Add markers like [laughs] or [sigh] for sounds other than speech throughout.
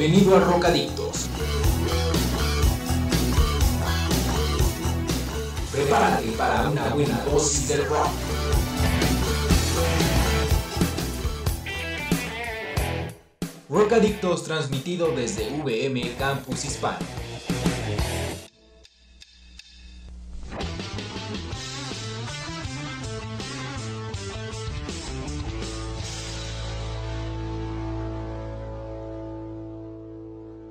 Bienvenido a Rocadictos. Prepárate para una buena dosis de rock. Rocadictos transmitido desde VM Campus Hispano.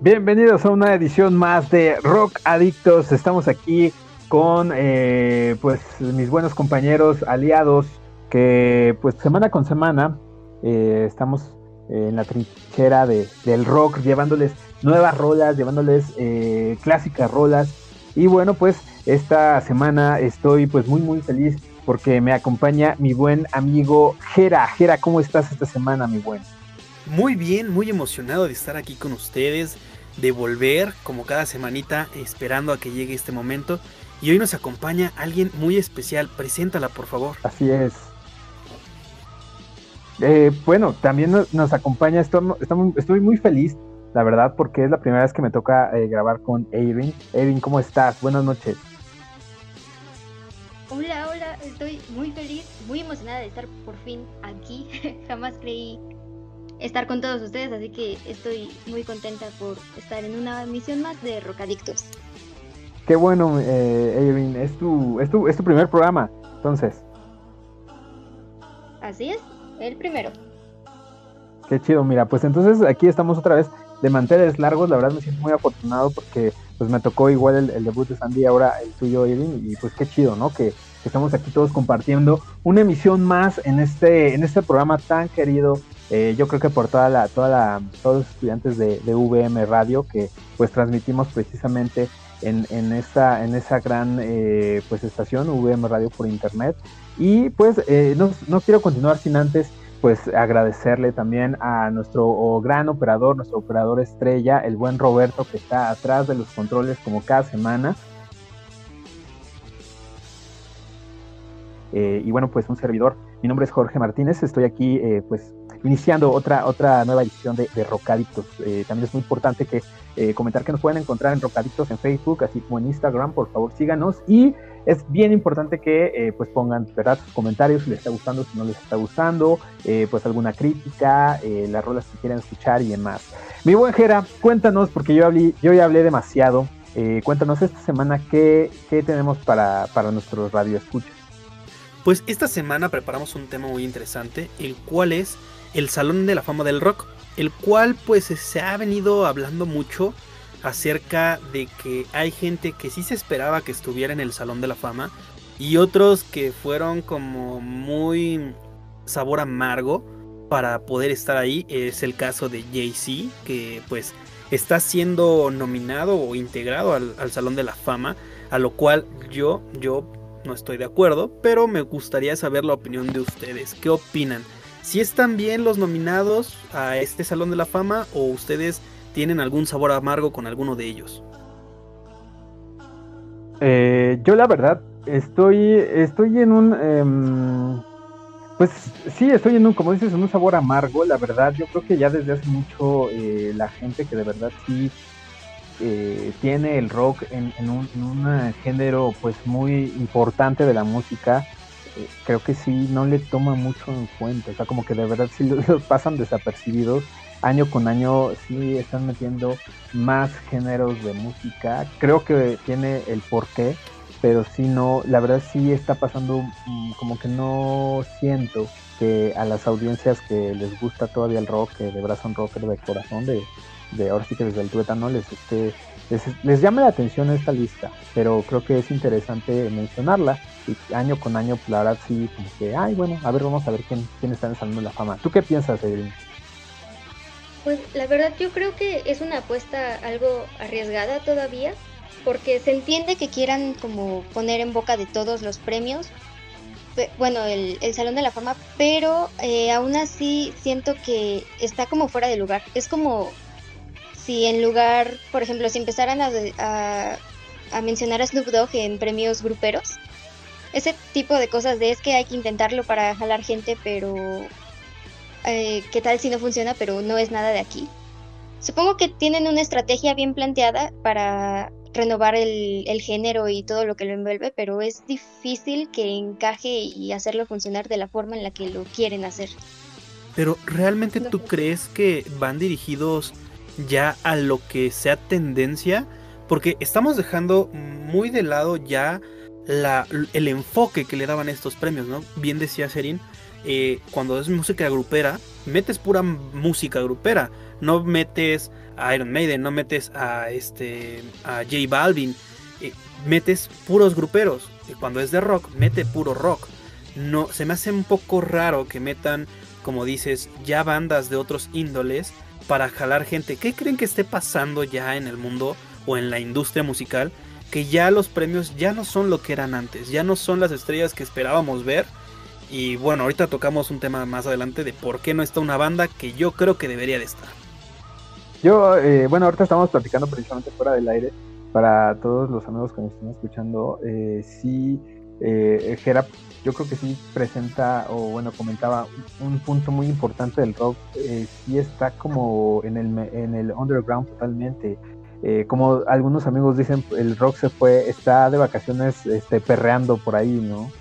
Bienvenidos a una edición más de Rock Adictos. Estamos aquí con eh, pues mis buenos compañeros, aliados, que pues semana con semana eh, estamos en la trinchera de, del rock, llevándoles nuevas rolas, llevándoles eh, clásicas rolas. Y bueno, pues esta semana estoy pues muy muy feliz porque me acompaña mi buen amigo Jera. Jera, ¿cómo estás esta semana, mi buen? Muy bien, muy emocionado de estar aquí con ustedes, de volver como cada semanita esperando a que llegue este momento. Y hoy nos acompaña alguien muy especial. Preséntala, por favor. Así es. Eh, bueno, también nos, acompaña, estoy, estoy, muy feliz, la verdad, porque es la primera vez que me toca eh, grabar con Erin. Erin, ¿cómo estás? Buenas noches. Hola, hola, estoy muy feliz, muy emocionada de estar por fin aquí. [laughs] Jamás creí estar con todos ustedes, así que estoy muy contenta por estar en una misión más de Rocadictos. Qué bueno, eh, es tu, es, tu, es tu primer programa, entonces. Así es, el primero. Qué chido, mira, pues entonces aquí estamos otra vez de manteles largos, la verdad me siento muy afortunado porque pues me tocó igual el, debut de Sandy, ahora el tuyo, Irving, y pues qué chido, ¿no? Que, estamos aquí todos compartiendo una emisión más en este, en este programa tan querido eh, yo creo que por toda la, toda la, todos los estudiantes de, VM Radio que pues transmitimos precisamente en, en, esa, en esa gran eh, pues estación VM Radio por internet y pues eh, no, no, quiero continuar sin antes pues agradecerle también a nuestro gran operador, nuestro operador estrella, el buen Roberto que está atrás de los controles como cada semana. y bueno, pues un servidor. Mi nombre es Jorge Martínez, estoy aquí pues iniciando otra, otra nueva edición de, de Rocaditos. Eh, también es muy importante que eh, comentar que nos pueden encontrar en Rocaditos en Facebook, así como en Instagram, por favor síganos. Y es bien importante que eh, pues pongan ¿verdad? sus comentarios si les está gustando, si no les está gustando, pues alguna crítica, las rolas que quieran escuchar y demás. Mi buen Jera, cuéntanos, porque yo, hablé, yo ya hablé demasiado. cuéntanos esta semana qué, qué tenemos para, para nuestros radioescuchas. Pues esta semana preparamos un tema muy interesante, el cual es el Salón de la Fama del Rock, el cual pues se ha venido hablando mucho acerca de que hay gente que sí se esperaba que estuviera en el Salón de la Fama y otros que fueron como muy sabor amargo para poder estar ahí. Es el caso de Jay-Z, que pues está siendo nominado o integrado al, al, Salón de la Fama, a lo cual yo, yo no estoy de acuerdo, pero me gustaría saber la opinión de ustedes. ¿Qué opinan? Si están bien los nominados a este Salón de la Fama o ustedes tienen algún sabor amargo con alguno de ellos. Eh, yo la verdad estoy estoy en un em, pues sí estoy en un como dices en un sabor amargo la verdad yo creo que ya desde hace mucho eh, la gente que de verdad sí eh, tiene el rock en, un, en, un, género pues muy importante de la música creo que sí no le toma mucho en cuenta, o sea, como que de verdad sí los pasan desapercibidos. Año con año sí están metiendo más géneros de música. Creo que tiene el porqué, pero sí no, la verdad sí está pasando mm, como que no siento que a las audiencias que les gusta todavía el rock, de verdad son rockers de corazón, de, de ahora sí que desde el tuétano les esté les, llama la atención esta lista, pero creo que es interesante mencionarla. Y año con año, pues, la verdad, sí, como que, ay, bueno, a ver, vamos a ver quién, quién está en el Salón de la Fama. ¿Tú qué piensas, Edwin? Pues la verdad, yo creo que es una apuesta algo arriesgada todavía, porque se entiende que quieran como poner en boca de todos los premios, bueno, el, Salón de la Fama, pero eh, aún así siento que está como fuera de lugar. Es como si en lugar, por ejemplo, si empezaran a, a, mencionar a Snoop Dogg en premios gruperos, ese tipo de cosas de es que hay que intentarlo para jalar gente, pero eh, qué tal si no funciona, pero no es nada de aquí. supongo que tienen una estrategia bien planteada para renovar el, el, género y todo lo que lo envuelve, pero es difícil que encaje y hacerlo funcionar de la forma en la que lo quieren hacer. Pero ¿realmente tú crees que van dirigidos ya a lo que sea tendencia? Porque estamos dejando muy de lado ya el enfoque que le daban estos premios, ¿no? Bien decía Serin, eh, cuando es música grupera, metes pura música grupera, no metes a Iron Maiden, no metes a este a J Balvin, eh, metes puros gruperos. Y cuando es de rock, mete puro rock. No, se me hace un poco raro que metan, como dices, ya bandas de otros índoles para jalar gente. ¿Qué creen que esté pasando ya en el mundo o en la industria musical? Que ya los premios ya no son lo que eran antes, ya no son las estrellas que esperábamos ver. Y bueno, ahorita tocamos un tema más adelante de por qué no está una banda que yo creo que debería de estar. Yo, eh, bueno, ahorita estamos platicando precisamente fuera del aire. Para todos los amigos que nos están escuchando, eh, sí, eh, Gerap, yo creo que sí presenta, o bueno, comentaba un, punto muy importante del rock. Eh, sí está como en el, underground totalmente. como algunos amigos dicen, el rock se fue, está de vacaciones este, perreando por ahí, ¿no?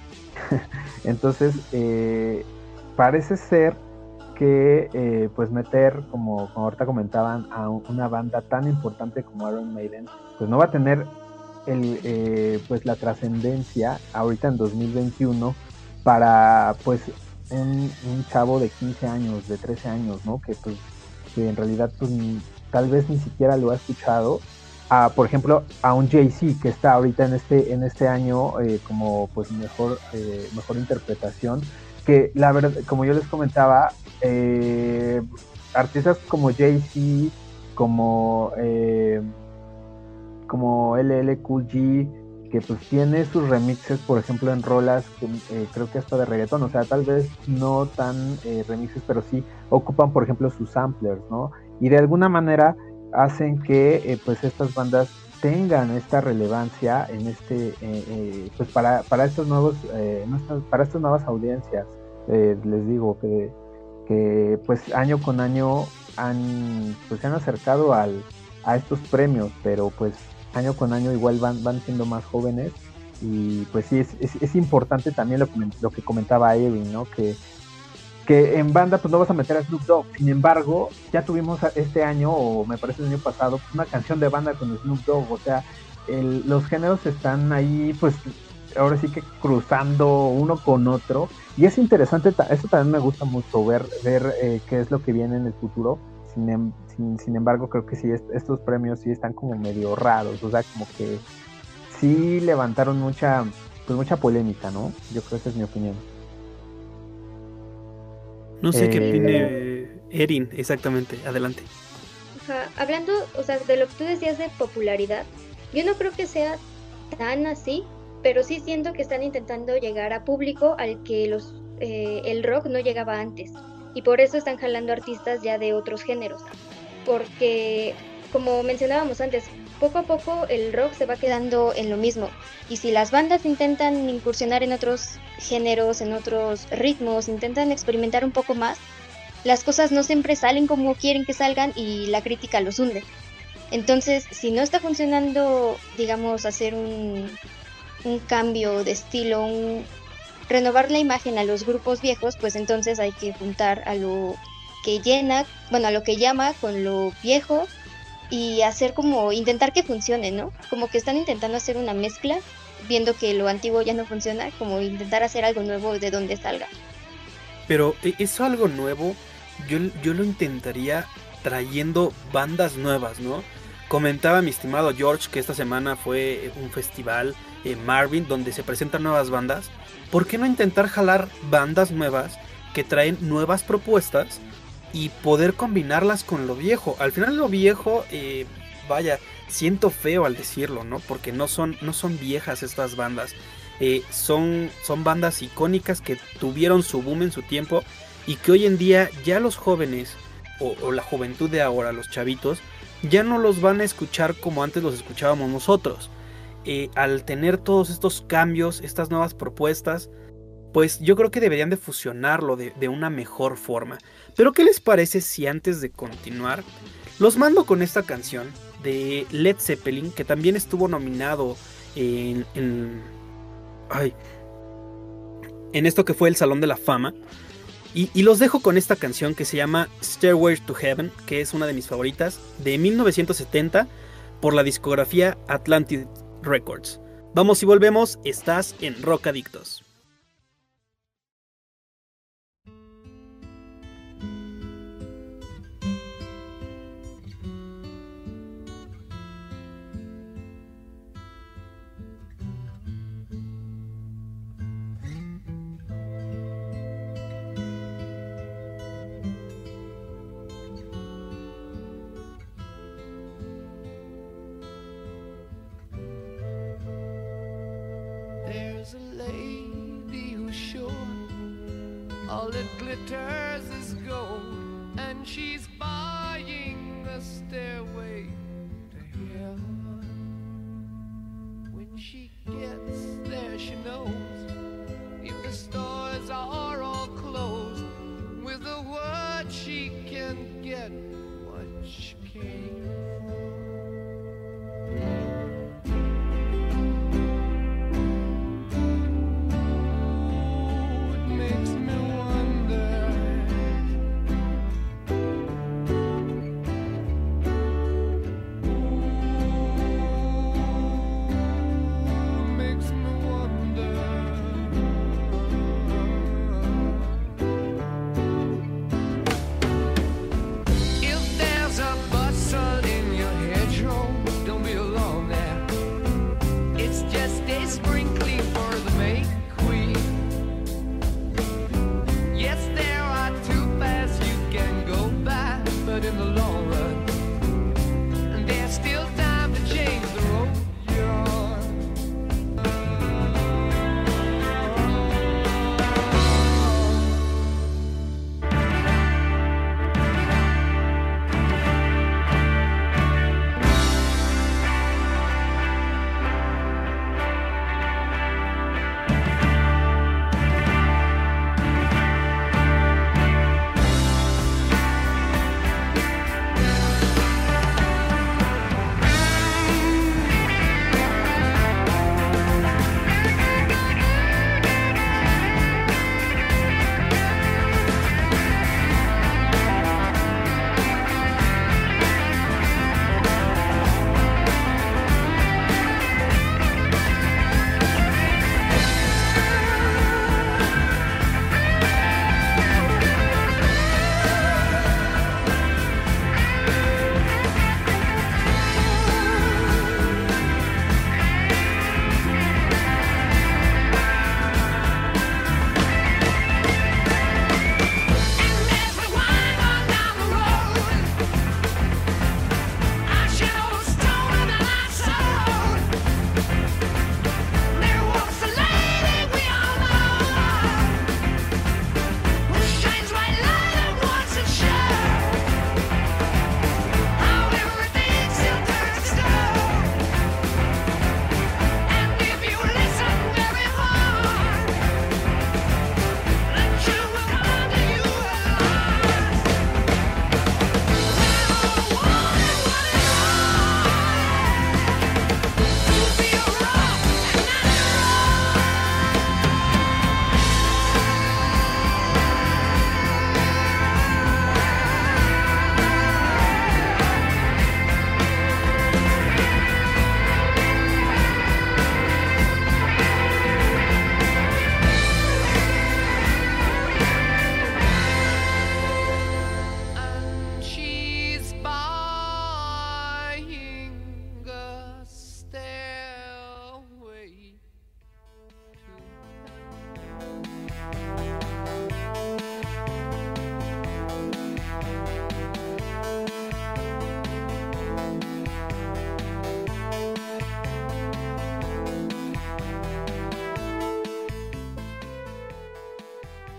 [laughs] Entonces, parece ser que eh, pues meter, como, ahorita comentaban, a una banda tan importante como Iron Maiden, pues no va a tener el, eh, pues la trascendencia ahorita en 2021 para pues un, chavo de 15 años, de 13 años, ¿no? Que pues que en realidad pues tal vez ni siquiera lo ha escuchado. A, por ejemplo, a un Jay-Z que está ahorita en este, en este año eh, como pues mejor, mejor interpretación, que la verdad, como yo les comentaba, eh, artistas como Jay-Z, como, eh, como LL Cool G, que pues tiene sus remixes, por ejemplo, en rolas, que, eh, creo que hasta de reggaetón, o sea, tal vez no tan remixes, pero sí ocupan, por ejemplo, sus samplers, ¿no? Y de alguna manera hacen que pues estas bandas tengan esta relevancia en este pues para, para estos nuevos para estas nuevas audiencias les digo que que pues año con año han, pues, se han acercado al, a estos premios, pero pues año con año igual van, van siendo más jóvenes y pues sí, es, es, importante también lo que, lo que comentaba Edwin, ¿no? Que, que en banda pues no vas a meter a Snoop Dogg, sin embargo ya tuvimos este año, o me parece el año pasado, una canción de banda con Snoop Dogg, o sea, los géneros están ahí pues ahora sí que cruzando uno con otro. Y es interesante, eso también me gusta mucho, ver, ver eh, qué es lo que viene en el futuro. Sin, em, sin, embargo, creo que sí, estos premios sí están como medio raros, o sea, como que sí levantaron mucha, pues mucha polémica, ¿no? Yo creo que esa es mi opinión. No sé qué opine eh, Erin, exactamente, adelante. Hablando, o sea, de lo que tú decías de popularidad, yo no creo que sea tan así, pero sí siento que están intentando llegar a público al que los, eh, el rock no llegaba antes. Y por eso están jalando artistas ya de otros géneros. Porque, como mencionábamos antes, poco a poco el rock se va quedando en lo mismo. Y si las bandas intentan incursionar en otros géneros, en otros ritmos, intentan experimentar un poco más, las cosas no siempre salen como quieren que salgan y la crítica los hunde. Entonces, si no está funcionando, digamos, hacer un, un cambio de estilo, un renovar la imagen a los grupos viejos, pues entonces hay que juntar a lo que llena, bueno, a lo que llama con lo viejo y hacer como intentar que funcione, ¿no? Como que están intentando hacer una mezcla, viendo que lo antiguo ya no funciona, como intentar hacer algo nuevo de donde salga. Pero e, eso algo nuevo, yo, yo lo intentaría trayendo bandas nuevas, ¿no? Comentaba mi estimado George que esta semana fue un festival en Marvin donde se presentan nuevas bandas. ¿Por qué no intentar jalar bandas nuevas que traen nuevas propuestas y poder combinarlas con lo viejo? Al final lo viejo, eh, vaya, siento feo al decirlo, ¿no? Porque no son, no son viejas estas bandas. Eh, son, son bandas icónicas que tuvieron su boom en su tiempo y que hoy en día ya los jóvenes o la juventud de ahora, los chavitos, ya no los van a escuchar como antes los escuchábamos nosotros. Eh, al tener todos estos cambios, estas nuevas propuestas, pues yo creo que deberían de fusionarlo de, una mejor forma. Pero ¿qué les parece si antes de continuar los mando con esta canción de Led Zeppelin que también estuvo nominado en, en, ay, en esto que fue el Salón de la Fama? Y, y, los dejo con esta canción que se llama Stairway to Heaven, que es una de mis favoritas, de 1970 por la discografía Atlantic Records. Vamos y volvemos, estás en Rock Adictos.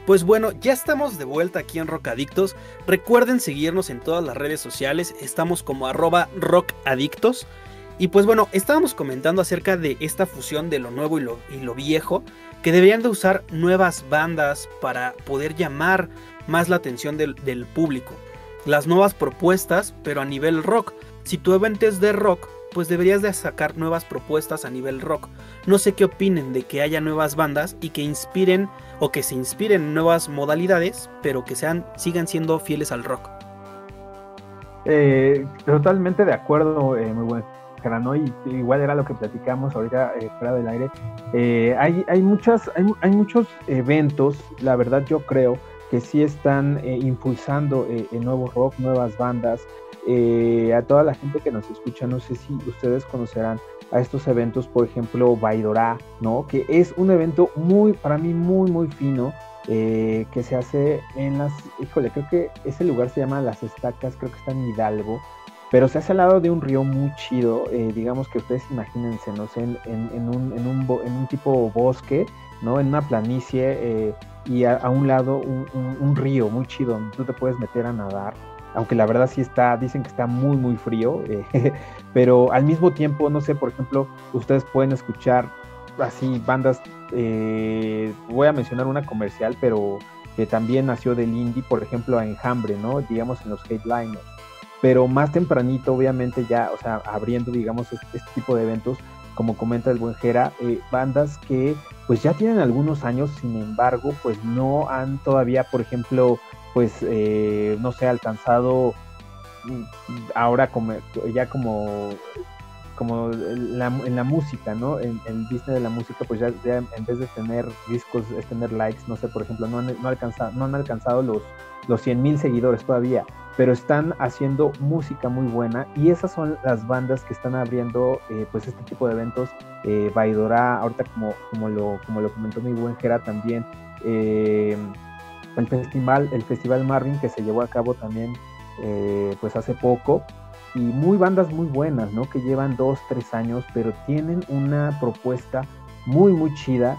Pues bueno, ya estamos de vuelta aquí en Rockadictos. Recuerden seguirnos en todas las redes sociales. Estamos como arroba rockadictos. Y pues bueno, estábamos comentando acerca de esta fusión de lo nuevo y lo, viejo, que deberían de usar nuevas bandas para poder llamar más la atención del, del público. Las nuevas propuestas, pero a nivel rock. Si tu evento es de rock, pues deberías de sacar nuevas propuestas a nivel rock. No sé qué opinen de que haya nuevas bandas y que inspiren o que se inspiren en nuevas modalidades, pero que sean, sigan siendo fieles al rock. Eh, totalmente de acuerdo, eh, muy buen ¿no? Y igual era lo que platicamos ahorita eh, fuera del aire. Eh, hay, hay, muchas, hay, hay, muchos eventos, la verdad yo creo, que sí están eh, impulsando el nuevo rock, nuevas bandas. A toda la gente que nos escucha, no sé si ustedes conocerán a estos eventos, por ejemplo, Baidorá, ¿no? Que es un evento muy, para mí, muy, muy fino, que se hace en las, híjole, creo que ese lugar se llama Las Estacas, creo que está en Hidalgo, pero se hace al lado de un río muy chido, eh, digamos que ustedes imagínense, no sé, en, un, en, un, tipo bosque, ¿no? En una planicie eh, y a, un lado un, río muy chido donde tú te puedes meter a nadar, aunque la verdad sí está, dicen que está muy, muy frío, [laughs] eh, pero al mismo tiempo, no sé, por ejemplo, ustedes pueden escuchar así bandas, voy a mencionar una comercial, pero que también nació del indie, por ejemplo, a Enjambre, ¿no? Digamos en los headliners pero más tempranito, obviamente ya, o sea, abriendo, digamos, este, tipo de eventos, como comenta el buen Jera, eh, bandas que pues ya tienen algunos años, sin embargo, pues no han todavía, por ejemplo, pues, eh, no sé, alcanzado mm, ahora como, ya como como la, en la música, ¿no? En, el business de la música, pues ya, en vez de tener discos, es tener likes, no sé, por ejemplo, no han, no alcanzado, no han alcanzado los, los 100 mil seguidores todavía, pero están haciendo música muy buena y esas son las bandas que están abriendo eh, pues este tipo de eventos. Eh, Baidora, ahorita como, como, lo, como lo comentó mi buen Jera también, eh, el festival, el festival Marvin que se llevó a cabo también eh, pues hace poco y muy bandas muy buenas, ¿no? Que llevan dos, tres años, pero tienen una propuesta muy, muy chida.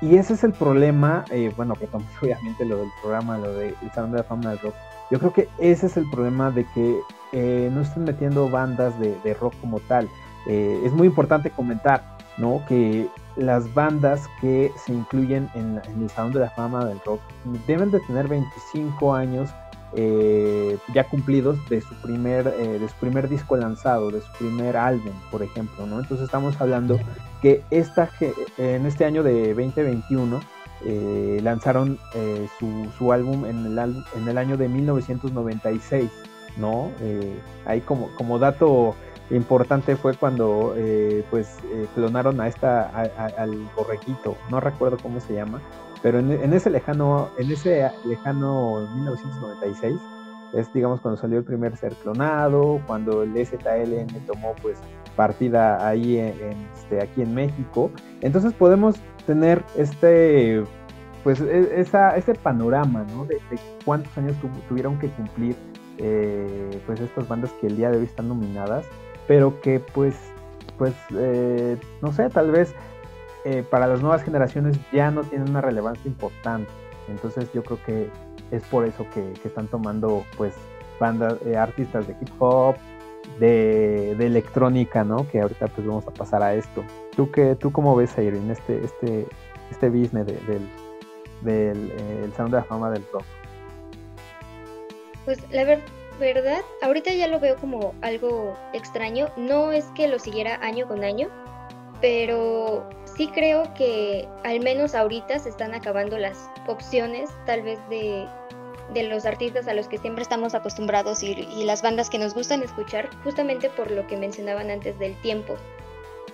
Y ese es el problema, bueno, que [laughs] obviamente lo del programa, lo del Salón de la Fama del Rock, yo creo que ese es el problema de que eh, no están metiendo bandas de, rock como tal. Eh, es muy importante comentar, ¿no? Que las bandas que se incluyen en, el Salón de la Fama del Rock deben de tener 25 años eh, ya cumplidos de su primer de su primer disco lanzado, de su primer álbum, por ejemplo, ¿no? Entonces estamos hablando que esta en este año de 2021 eh, lanzaron eh, su, su, álbum en el, en el año de 1996, ¿no? Eh, ahí como, como dato importante fue cuando pues clonaron a esta al borrequito, no recuerdo cómo se llama, pero en, en, ese lejano en ese lejano 1996 es digamos cuando salió el primer ser clonado, cuando el ZLN tomó pues partida ahí en, este, aquí en México. Entonces podemos tener este pues e, esa, ese panorama ¿no? de, cuántos años tuvieron que cumplir eh, pues estas bandas que el día de hoy están nominadas, pero que pues, pues eh, no sé, tal vez eh, para las nuevas generaciones ya no tienen una relevancia importante. Entonces yo creo que es por eso que, están tomando pues bandas, artistas de hip hop, de, electrónica, ¿no? Que ahorita pues vamos a pasar a esto. ¿Tú, qué, tú cómo ves, en este, este, este business del, del eh, Salón de la Fama del Rock? Pues la verdad, ahorita ya lo veo como algo extraño. No es que lo siguiera año con año, pero sí creo que al menos ahorita se están acabando las opciones tal vez de, de los artistas a los que siempre estamos acostumbrados y, las bandas que nos gustan escuchar, justamente por lo que mencionaban antes del tiempo.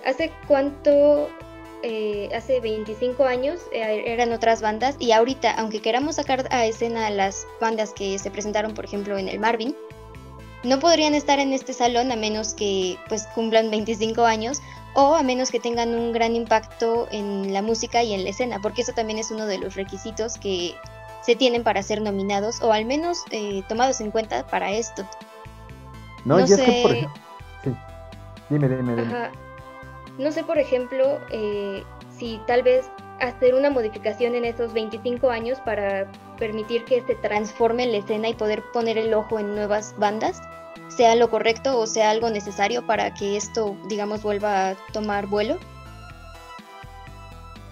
¿Hace cuánto eh, hace 25 años eh, eran otras bandas y ahorita, aunque queramos sacar a escena las bandas que se presentaron, por ejemplo, en el Marvin, no podrían estar en este salón a menos que pues cumplan 25 años o a menos que tengan un gran impacto en la música y en la escena, porque eso también es uno de los requisitos que se tienen para ser nominados o al menos eh, tomados en cuenta para esto. No, sé... es que por ejemplo... Sí. Dime, dime, dime. No sé, por ejemplo, eh, si tal vez hacer una modificación en esos 25 años para permitir que se transforme la escena y poder poner el ojo en nuevas bandas. sea lo correcto o sea algo necesario para que esto, digamos, vuelva a tomar vuelo.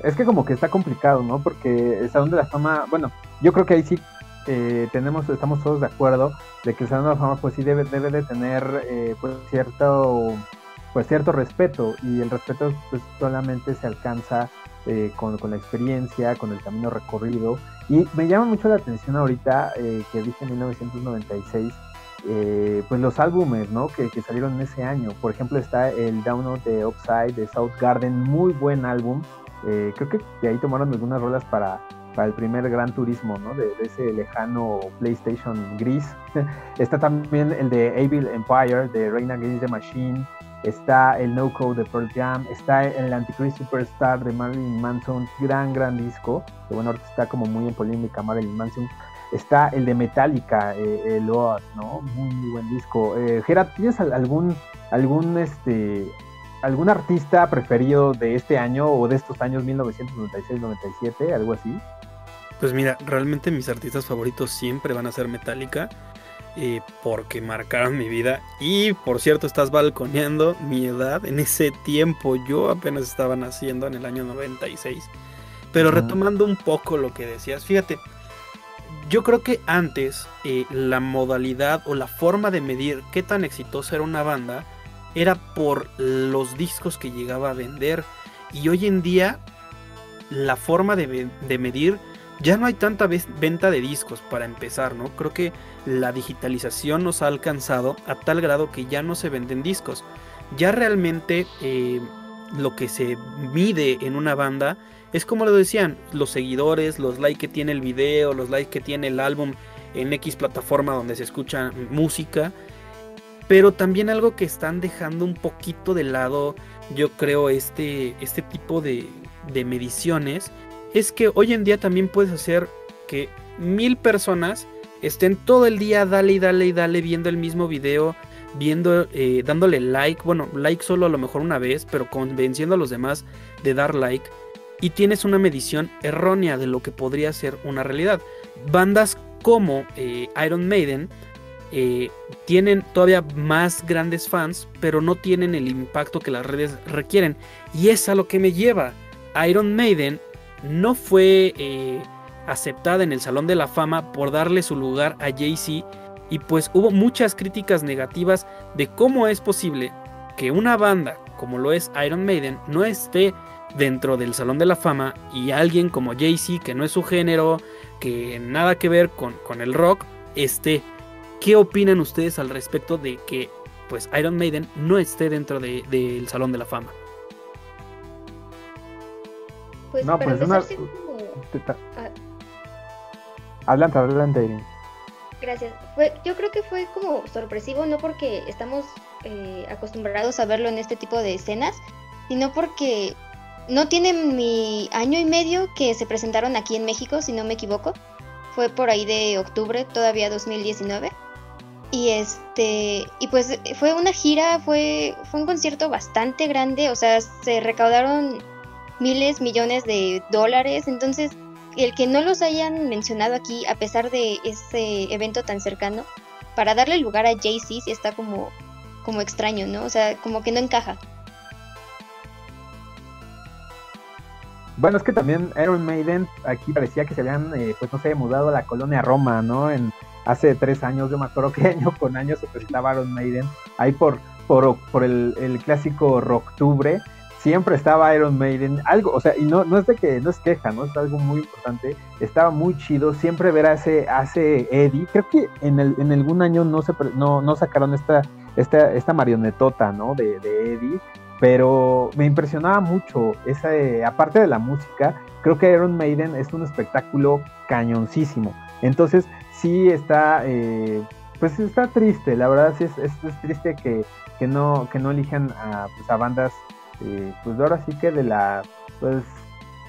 Es que como que está complicado, ¿no? Porque el Salón de la Fama, bueno, yo creo que ahí sí eh, tenemos, estamos todos de acuerdo de que el Salón de la Fama pues sí debe, debe de tener eh, pues cierto pues cierto respeto y el respeto pues solamente se alcanza eh, con, la experiencia, con el camino recorrido y me llama mucho la atención ahorita que dije en 1996 pues los álbumes ¿no? que, que, salieron en ese año por ejemplo está el Down de Upside de South Garden muy buen álbum eh, creo que de ahí tomaron algunas rolas para, para el primer Gran Turismo, ¿no? De, ese lejano PlayStation gris. [laughs] está también el de Evil Empire, de Reina Against the Machine. Está el No Code de Pearl Jam. Está el Antichrist Superstar de Marilyn Manson. Gran, gran disco. Que bueno, ahorita está como muy en polémica Marilyn Manson. Está el de Metallica, eh, el OAS, ¿no? Muy, muy buen disco. Eh, Gerard, ¿tienes algún, algún este, algún artista preferido de este año o de estos años 1996-97, algo así? Pues mira, realmente mis artistas favoritos siempre van a ser Metallica. Eh, porque marcaron mi vida. Y por cierto, estás balconeando mi edad. En ese tiempo yo apenas estaba naciendo en el año 96. Pero retomando un poco lo que decías, fíjate, yo creo que antes eh, la modalidad o la forma de medir qué tan exitosa era una banda era por los discos que llegaba a vender. Y hoy en día la forma de, medir ya no hay tanta venta de discos para empezar, ¿no? Creo que la digitalización nos ha alcanzado a tal grado que ya no se venden discos. Ya realmente eh, lo que se mide en una banda es como lo decían, los seguidores, los likes que tiene el video, los likes que tiene el álbum en X plataforma donde se escucha música pero también algo que están dejando un poquito de lado, yo creo, este, este tipo de, de mediciones, es que hoy en día también puedes hacer que mil personas estén todo el día dale y dale y dale viendo el mismo video, viendo, eh, dándole like, bueno, like solo a lo mejor una vez, pero convenciendo a los demás de dar like. Y tienes una medición errónea de lo que podría ser una realidad. Bandas como eh, Iron Maiden eh, tienen todavía más grandes fans, pero no tienen el impacto que las redes requieren. Y es a lo que me lleva. Iron Maiden no fue aceptada en el Salón de la Fama por darle su lugar a Jay-Z. Y pues hubo muchas críticas negativas de cómo es posible que una banda como lo es Iron Maiden no esté dentro del Salón de la Fama y alguien como Jay-Z, que no es su género, que nada que ver con, con el rock, esté. ¿Qué opinan ustedes al respecto de que pues Iron Maiden no esté dentro del Salón de la Fama? Pues no, pues una... Ah. Adelante, adelante, Gracias. yo creo que fue como sorpresivo, no porque estamos eh, acostumbrados a verlo en este tipo de escenas, sino porque no tienen mi año y medio que se presentaron aquí en México, si no me equivoco. Fue por ahí de octubre, todavía 2019. Y este, y pues fue una gira, fue, fue un concierto bastante grande, o sea, se recaudaron miles, millones de dólares, entonces el que no los hayan mencionado aquí, a pesar de ese evento tan cercano, para darle lugar a Jay-Z está como, como extraño, ¿no? O sea, como que no encaja. Bueno, es que también Iron Maiden aquí parecía que se habían, eh, pues no sé, mudado a la colonia Roma, ¿no? En, hace tres años, yo me acuerdo que [laughs] año con año se presentaba Iron Maiden, ahí por, por, por el, el clásico Rocktubre, siempre estaba Iron Maiden, algo, o sea, y no, no es de que, no es queja, ¿no? Es algo muy importante, estaba muy chido, siempre ver a ese, Eddie, creo que en, el, en algún año no, se, no, no sacaron esta, esta, esta marionetota, ¿no? De, de Eddie, pero me impresionaba mucho, esa, aparte de la música, creo que Iron Maiden es un espectáculo cañoncísimo, entonces sí está, eh, pues está triste, la verdad sí es, es, triste que, que, no, que no elijan a, pues, a bandas, eh, pues ahora sí que de la, pues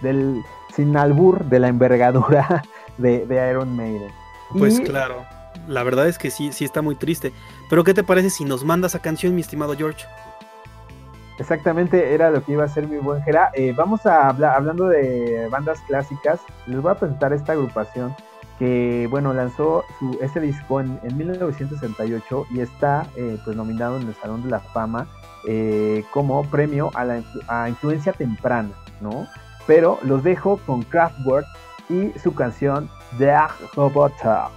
del, sin albur, de la envergadura [laughs] de, de Iron Maiden. Pues claro, la verdad es que sí, sí está muy triste. Pero ¿qué te parece si nos mandas a canción, mi estimado George? Exactamente, era lo que iba a ser mi buen Jera. Eh, vamos a hablar, hablando de bandas clásicas, les voy a presentar esta agrupación que bueno, lanzó su, ese disco en, en 1968 y está eh, pues nominado en el Salón de la Fama eh, como premio a la a influencia temprana, ¿no? Pero los dejo con Kraftwerk y su canción Der Roboter,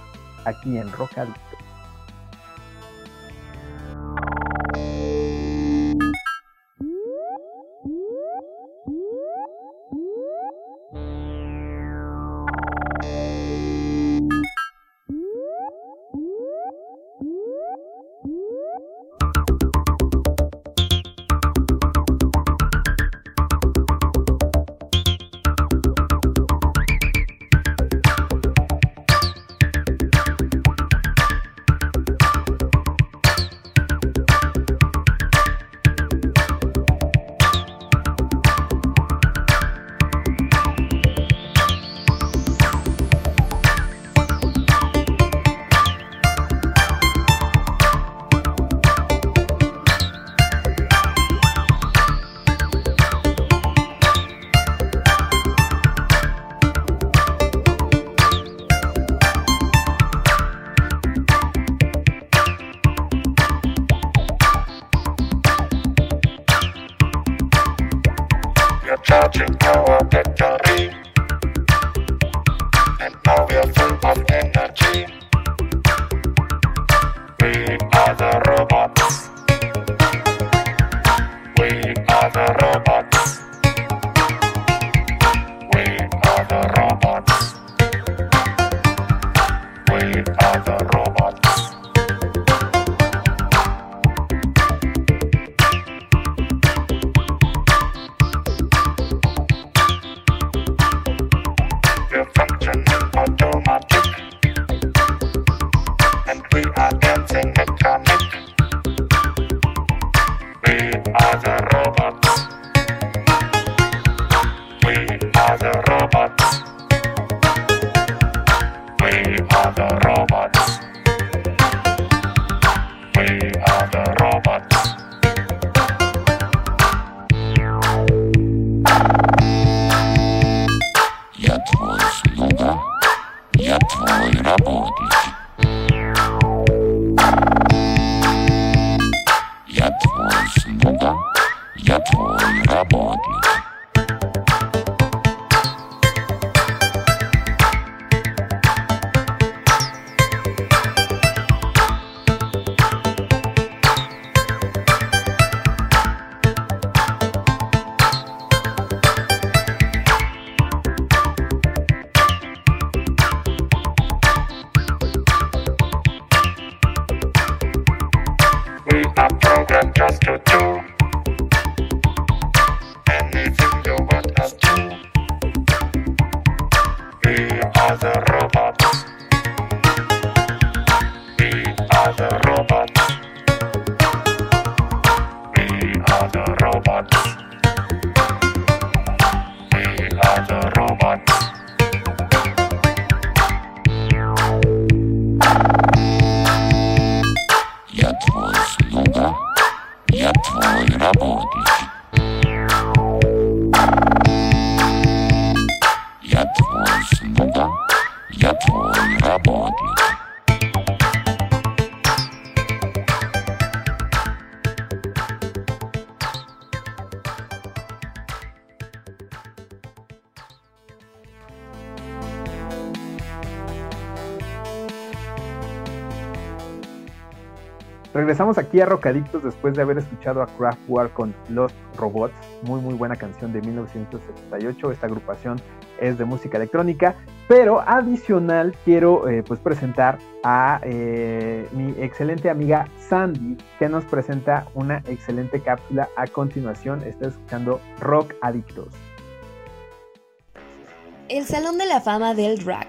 aquí en Rock be a robot. Terror. Regresamos aquí a Rocadictos después de haber escuchado a Kraftwerk con Los Robots, muy muy buena canción de 1978. Esta agrupación es de música electrónica, pero adicional quiero eh, pues presentar a eh, mi excelente amiga Sandy, que nos presenta una excelente cápsula a continuación. Está escuchando Rock Adictos. El Salón de la Fama del Rock,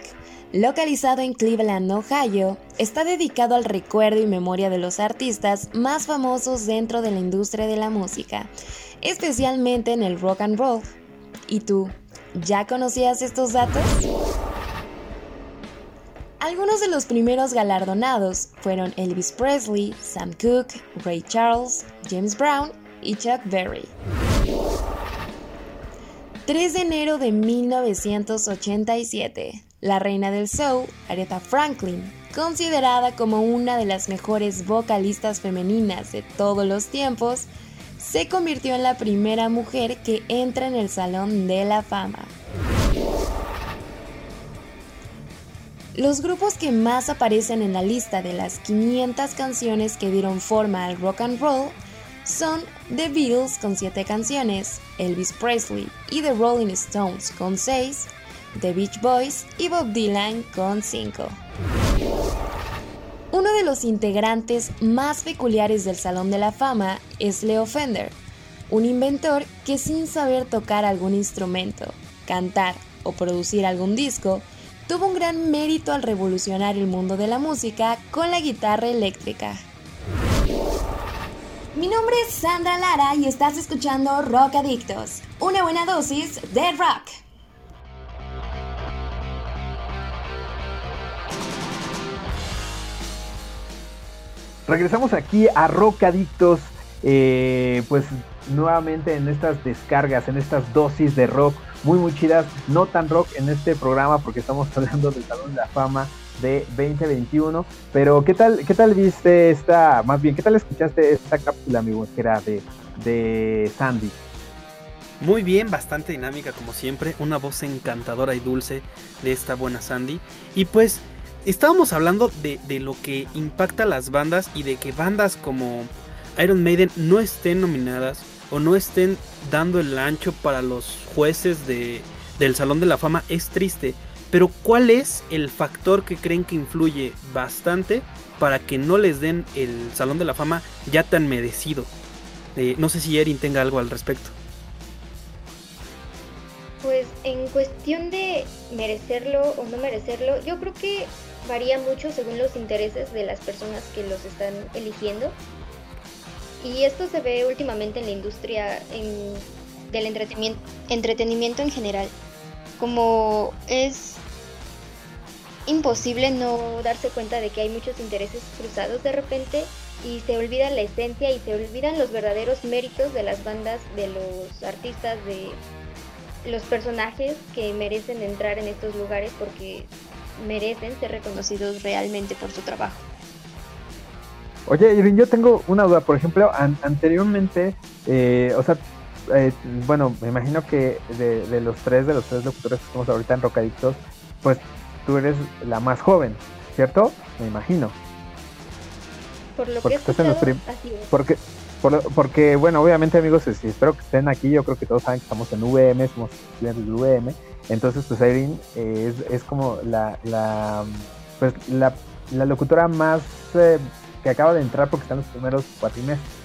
localizado en Cleveland, Ohio, está dedicado al recuerdo y memoria de los artistas más famosos dentro de la industria de la música, especialmente en el rock and roll. ¿Y tú, ya conocías estos datos? Algunos de los primeros galardonados fueron Elvis Presley, Sam Cooke, Ray Charles, James Brown y Chuck Berry. 3 de enero de 1987, La reina del soul, Aretha Franklin, considerada como una de las mejores vocalistas femeninas de todos los tiempos, se convirtió en la primera mujer que entra en el Salón de la Fama. Los grupos que más aparecen en la lista de las 500 canciones que dieron forma al rock and roll son The Beatles con 7 canciones, Elvis Presley y The Rolling Stones con 6, The Beach Boys y Bob Dylan con 5. Uno de los integrantes más peculiares del Salón de la Fama es Leo Fender, un inventor que sin saber tocar algún instrumento, cantar o producir algún disco, tuvo un gran mérito al revolucionar el mundo de la música con la guitarra eléctrica. Mi nombre es Sandra Lara y estás escuchando Rock Adictos, una buena dosis de rock. Regresamos aquí a Rock Adictos, eh, pues nuevamente en estas descargas, en estas dosis de rock muy muy chidas, no tan rock en este programa porque estamos [laughs] hablando del Salón de la Fama de 2021, pero ¿qué tal qué tal viste esta, más bien, qué tal escuchaste esta cápsula, que era de, de Sandy? Muy bien, bastante dinámica como siempre, una voz encantadora y dulce de esta buena Sandy. Y pues estábamos hablando de, de lo que impacta a las bandas y de que bandas como Iron Maiden no estén nominadas o no estén dando el ancho para los jueces de, del Salón de la Fama es triste. Pero ¿cuál es el factor que creen que influye bastante para que no les den el Salón de la Fama ya tan merecido? Eh, no sé si Erin tenga algo al respecto. Pues en cuestión de merecerlo o no merecerlo, yo creo que varía mucho según los intereses de las personas que los están eligiendo. Y esto se ve últimamente en la industria en- del entretenimiento, entretenimiento en general. Como es imposible no darse cuenta de que hay muchos intereses cruzados de repente y se olvida la esencia y se olvidan los verdaderos méritos de las bandas, de los artistas, de los personajes que merecen entrar en estos lugares porque merecen ser reconocidos realmente por su trabajo. Oye, Irving, yo tengo una duda. Por ejemplo, an- anteriormente, eh, o sea, eh, bueno, me imagino que de, de los tres, de los tres locutores que estamos ahorita en Rocadictos, pues tú eres la más joven, ¿cierto? Me imagino. Por lo Porque que estás en los así es. Porque, por porque bueno, obviamente, amigos, es- espero que estén aquí. Yo creo que todos saben que estamos en VM, somos estudiantes de VM. Entonces, pues Irene eh, es, es como la, la, pues, la, la locutora más eh, que acaba de entrar porque está en los primeros cuatrimestres.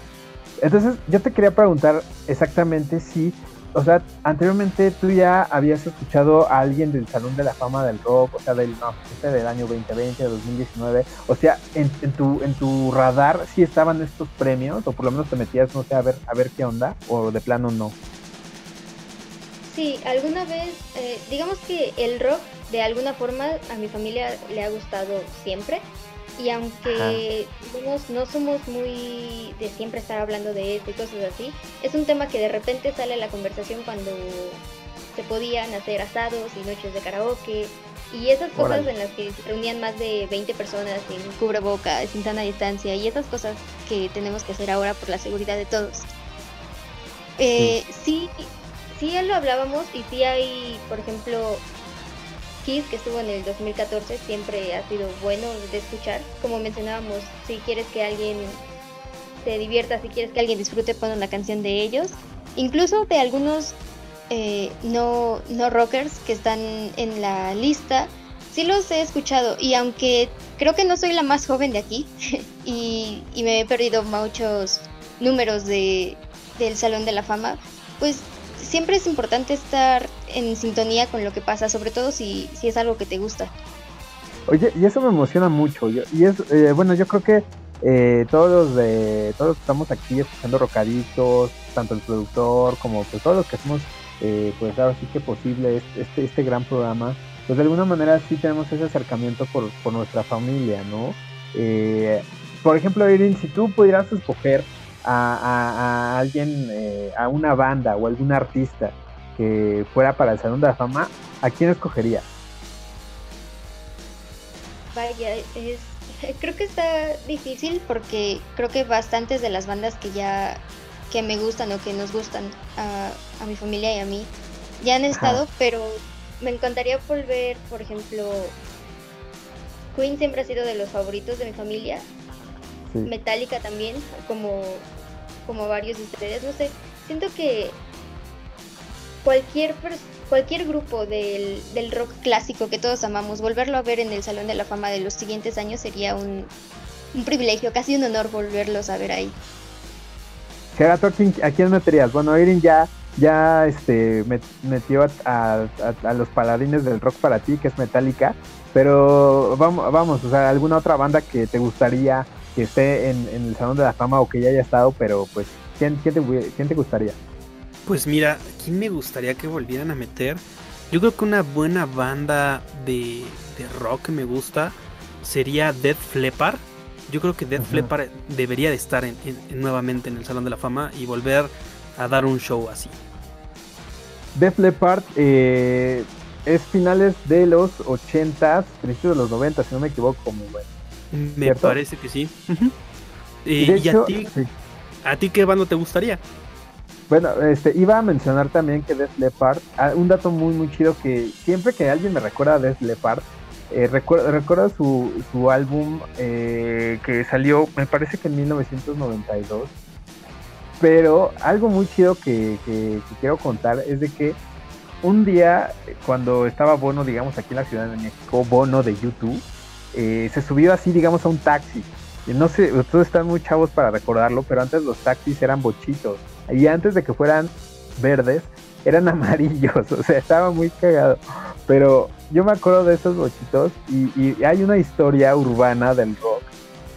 Entonces, yo te quería preguntar exactamente si, o sea, anteriormente tú ya habías escuchado a alguien del Salón de la Fama del Rock, o sea, del, no, este del año 2020, de 2019, o sea, en, en tu, en tu radar sí estaban estos premios, o por lo menos te metías, no sé, a ver, a ver qué onda, o de plano no. Sí, alguna vez, eh, digamos que el rock de alguna forma a mi familia le ha gustado siempre. Y aunque digamos, no somos muy de siempre estar hablando de esto y cosas así, es un tema que de repente sale a la conversación cuando se podían hacer asados y noches de karaoke y esas cosas en las que se reunían más de 20 personas sin cubreboca, sin sana distancia y esas cosas que tenemos que hacer ahora por la seguridad de todos. Eh, sí, sí ya lo hablábamos y sí hay, por ejemplo, Kiss que estuvo en el 2014 siempre ha sido bueno de escuchar. Como mencionábamos, si quieres que alguien se divierta, si quieres que alguien disfrute, pon una canción de ellos. Incluso de algunos eh, no, no rockers que están en la lista, sí los he escuchado. Y aunque creo que no soy la más joven de aquí [laughs] y, y me he perdido muchos números de, del Salón de la Fama, pues siempre es importante estar en sintonía con lo que pasa, sobre todo si, si es algo que te gusta. Oye, y eso me emociona mucho. yo- y es, eh, bueno, yo creo que eh, todos los de, todos los que estamos aquí escuchando rocaditos, tanto el productor como pues todos los que hacemos, eh, pues ahora sí que posible este, este, gran programa, pues de alguna manera sí tenemos ese acercamiento por, por nuestra familia, ¿no? Eh, por ejemplo, Irene, si tú pudieras escoger a, a- a alguien, eh, a una banda o algún artista que fuera para el Salón de la Fama, ¿a quién escogerías? Vaya, es, creo que está difícil porque creo que bastantes de las bandas que ya que me gustan o que nos gustan a, a mi familia y a mí ya han estado, pero me encantaría volver, por ejemplo, Queen siempre ha sido de los favoritos de mi familia, Sí. Metallica también, como, como varios de ustedes, no sé, siento que cualquier cualquier grupo del, del rock clásico que todos amamos, volverlo a ver en el Salón de la Fama de los siguientes años sería un, un privilegio, casi un honor volverlos a ver ahí. Jera, ¿tú a quién, meterías? Bueno, Erin ya, ya este, met- metió a, a- a- a los paladines del rock para ti, que es Metallica, pero vamos, vamos, o sea, alguna otra banda que te gustaría que esté en, en el Salón de la Fama o que ya haya estado, pero pues, ¿quién, quién, te, quién te gustaría? Pues mira, ¿quién me gustaría que volvieran a meter? Yo creo que una buena banda de, de rock que me gusta sería Death Leppard. Yo creo que Ujú. Leppard debería de estar en- en- en- nuevamente en el Salón de la Fama y volver a dar un show así. Def Leppard eh, es finales de los 80s, principios de los 90, si no me equivoco, como bueno. Me ¿Cierto? parece que sí. Eh, Y de ¿Y hecho, a ti, sí. a ti qué banda te gustaría? Bueno, este, iba a mencionar también que Def Leppard, ah, un dato muy muy chido que siempre que alguien me recuerda a Def Leppard, eh, recuerda, recuerda su, su álbum eh, que salió, me parece que en 1992. Pero algo muy chido que, que- que quiero contar es de que un día, eh, cuando estaba Bono, digamos, aquí en la Ciudad de México, Bono de YouTube, eh, se subió así, digamos, a un taxi. No sé, ustedes están muy chavos para recordarlo, pero antes los taxis eran bochitos. Y antes de que fueran verdes, eran [laughs] amarillos. O sea, estaba muy cagado. Pero yo me acuerdo de esos bochitos y, y hay una historia urbana del rock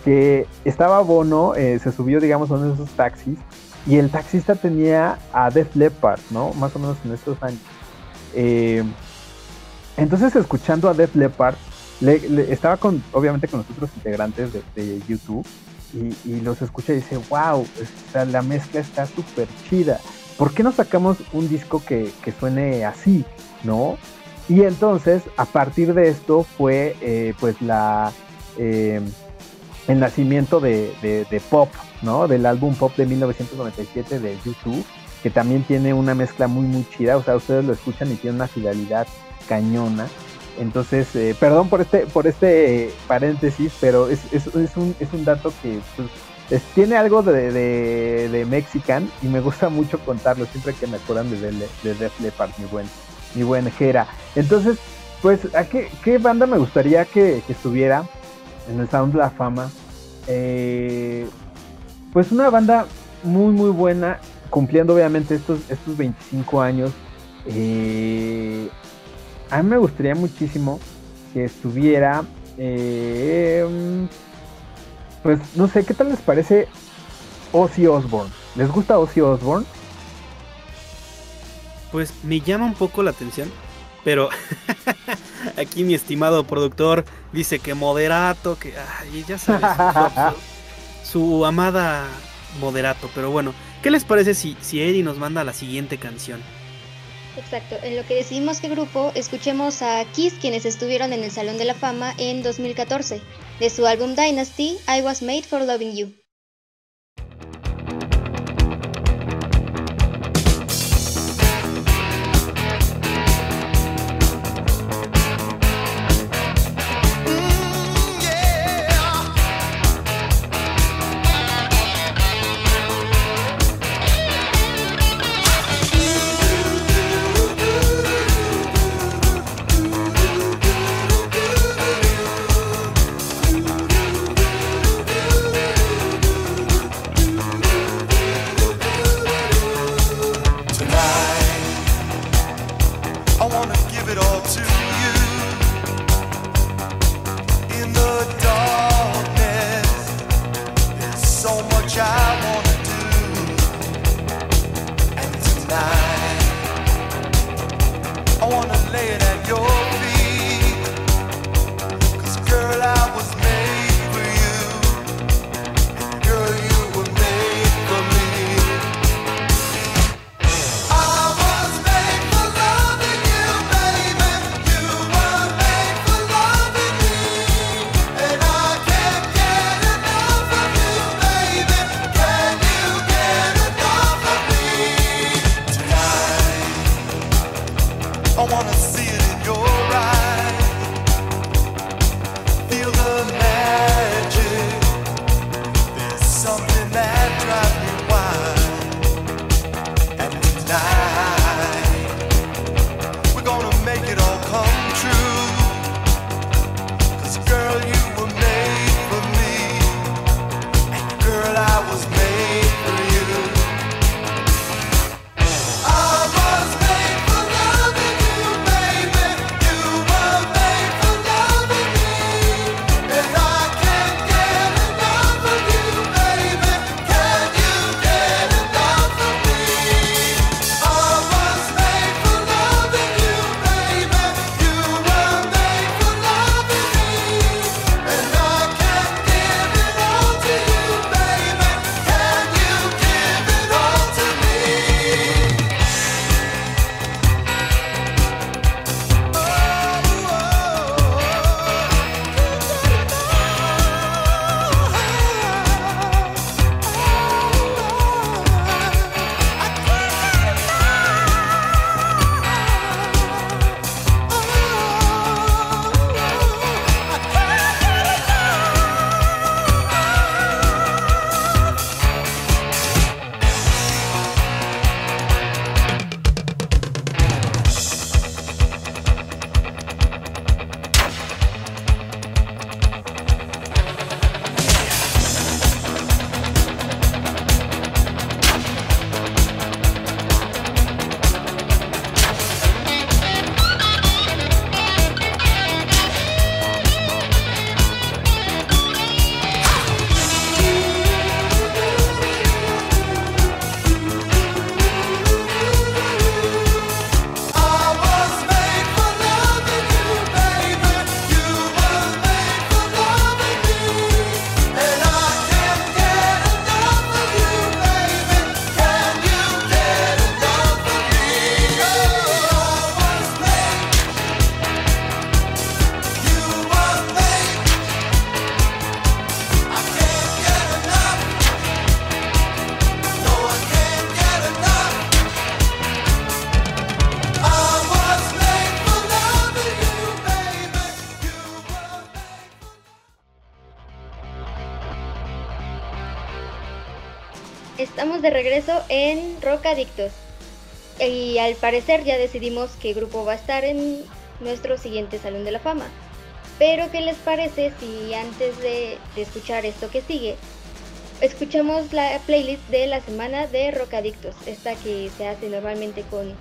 que estaba Bono, eh, se subió, digamos, a uno de esos taxis y el taxista tenía a Def Leppard, ¿no? Más o menos en estos años. Eh, entonces, escuchando a Def Leppard, le- estaba con, obviamente, con los otros integrantes de, YouTube y, y los escucha y dice, wow, o sea, la mezcla está súper chida. ¿Por qué no sacamos un disco que, que suene así, no? Y entonces, a partir de esto fue, eh, pues, la eh, el nacimiento de, de- de Pop, ¿no? Del álbum Pop de 1997 de YouTube, que también tiene una mezcla muy, muy chida. O sea, ustedes lo escuchan y tiene una fidelidad cañona. Entonces, eh, perdón por este, por este eh, paréntesis, pero es, es- es un, es un dato que pues, es- tiene algo de, de, de Mexican y me gusta mucho contarlo siempre que me acuerdan de, de, de Def Leppard, mi buen, mi buen Jera. Entonces, pues, ¿a qué, qué banda me gustaría que, estuviera en el de la Fama? Eh, pues una banda muy, muy buena, cumpliendo obviamente estos, estos 25 años. Eh, a mí me gustaría muchísimo que estuviera, eh, pues no sé, ¿qué tal les parece Ozzy Osbourne? ¿Les gusta Ozzy Osbourne? Pues me llama un poco la atención, pero [laughs] aquí mi estimado productor dice que moderato, que ay, ya sabes, su, su amada moderato, pero bueno, ¿qué les parece si, si Eddie nos manda la siguiente canción? Exacto, en lo que decidimos qué grupo, escuchemos a Kiss quienes estuvieron en el Salón de la Fama en 2014, de su álbum Dynasty, I Was Made for Loving You. Adictos. Y al parecer ya decidimos qué grupo va a estar en nuestro siguiente Salón de la Fama. Pero ¿qué les parece si antes de, escuchar esto que sigue, escuchamos la playlist de la semana de Rock Adictos? Esta que se hace normalmente con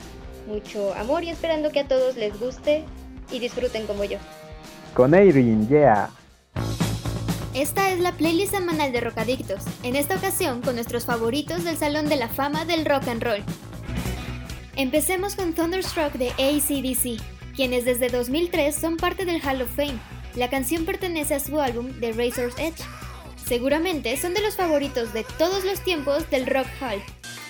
mucho amor y esperando que a todos les guste y disfruten como yo. Con Erin, yeah. Esta es la playlist semanal de Rockadictos, en esta ocasión con nuestros favoritos del Salón de la Fama del Rock and Roll. Empecemos con Thunderstruck de ACDC, quienes desde 2003 son parte del Hall of Fame. La canción pertenece a su álbum The Razor's Edge. Seguramente son de los favoritos de todos los tiempos del Rock Hall.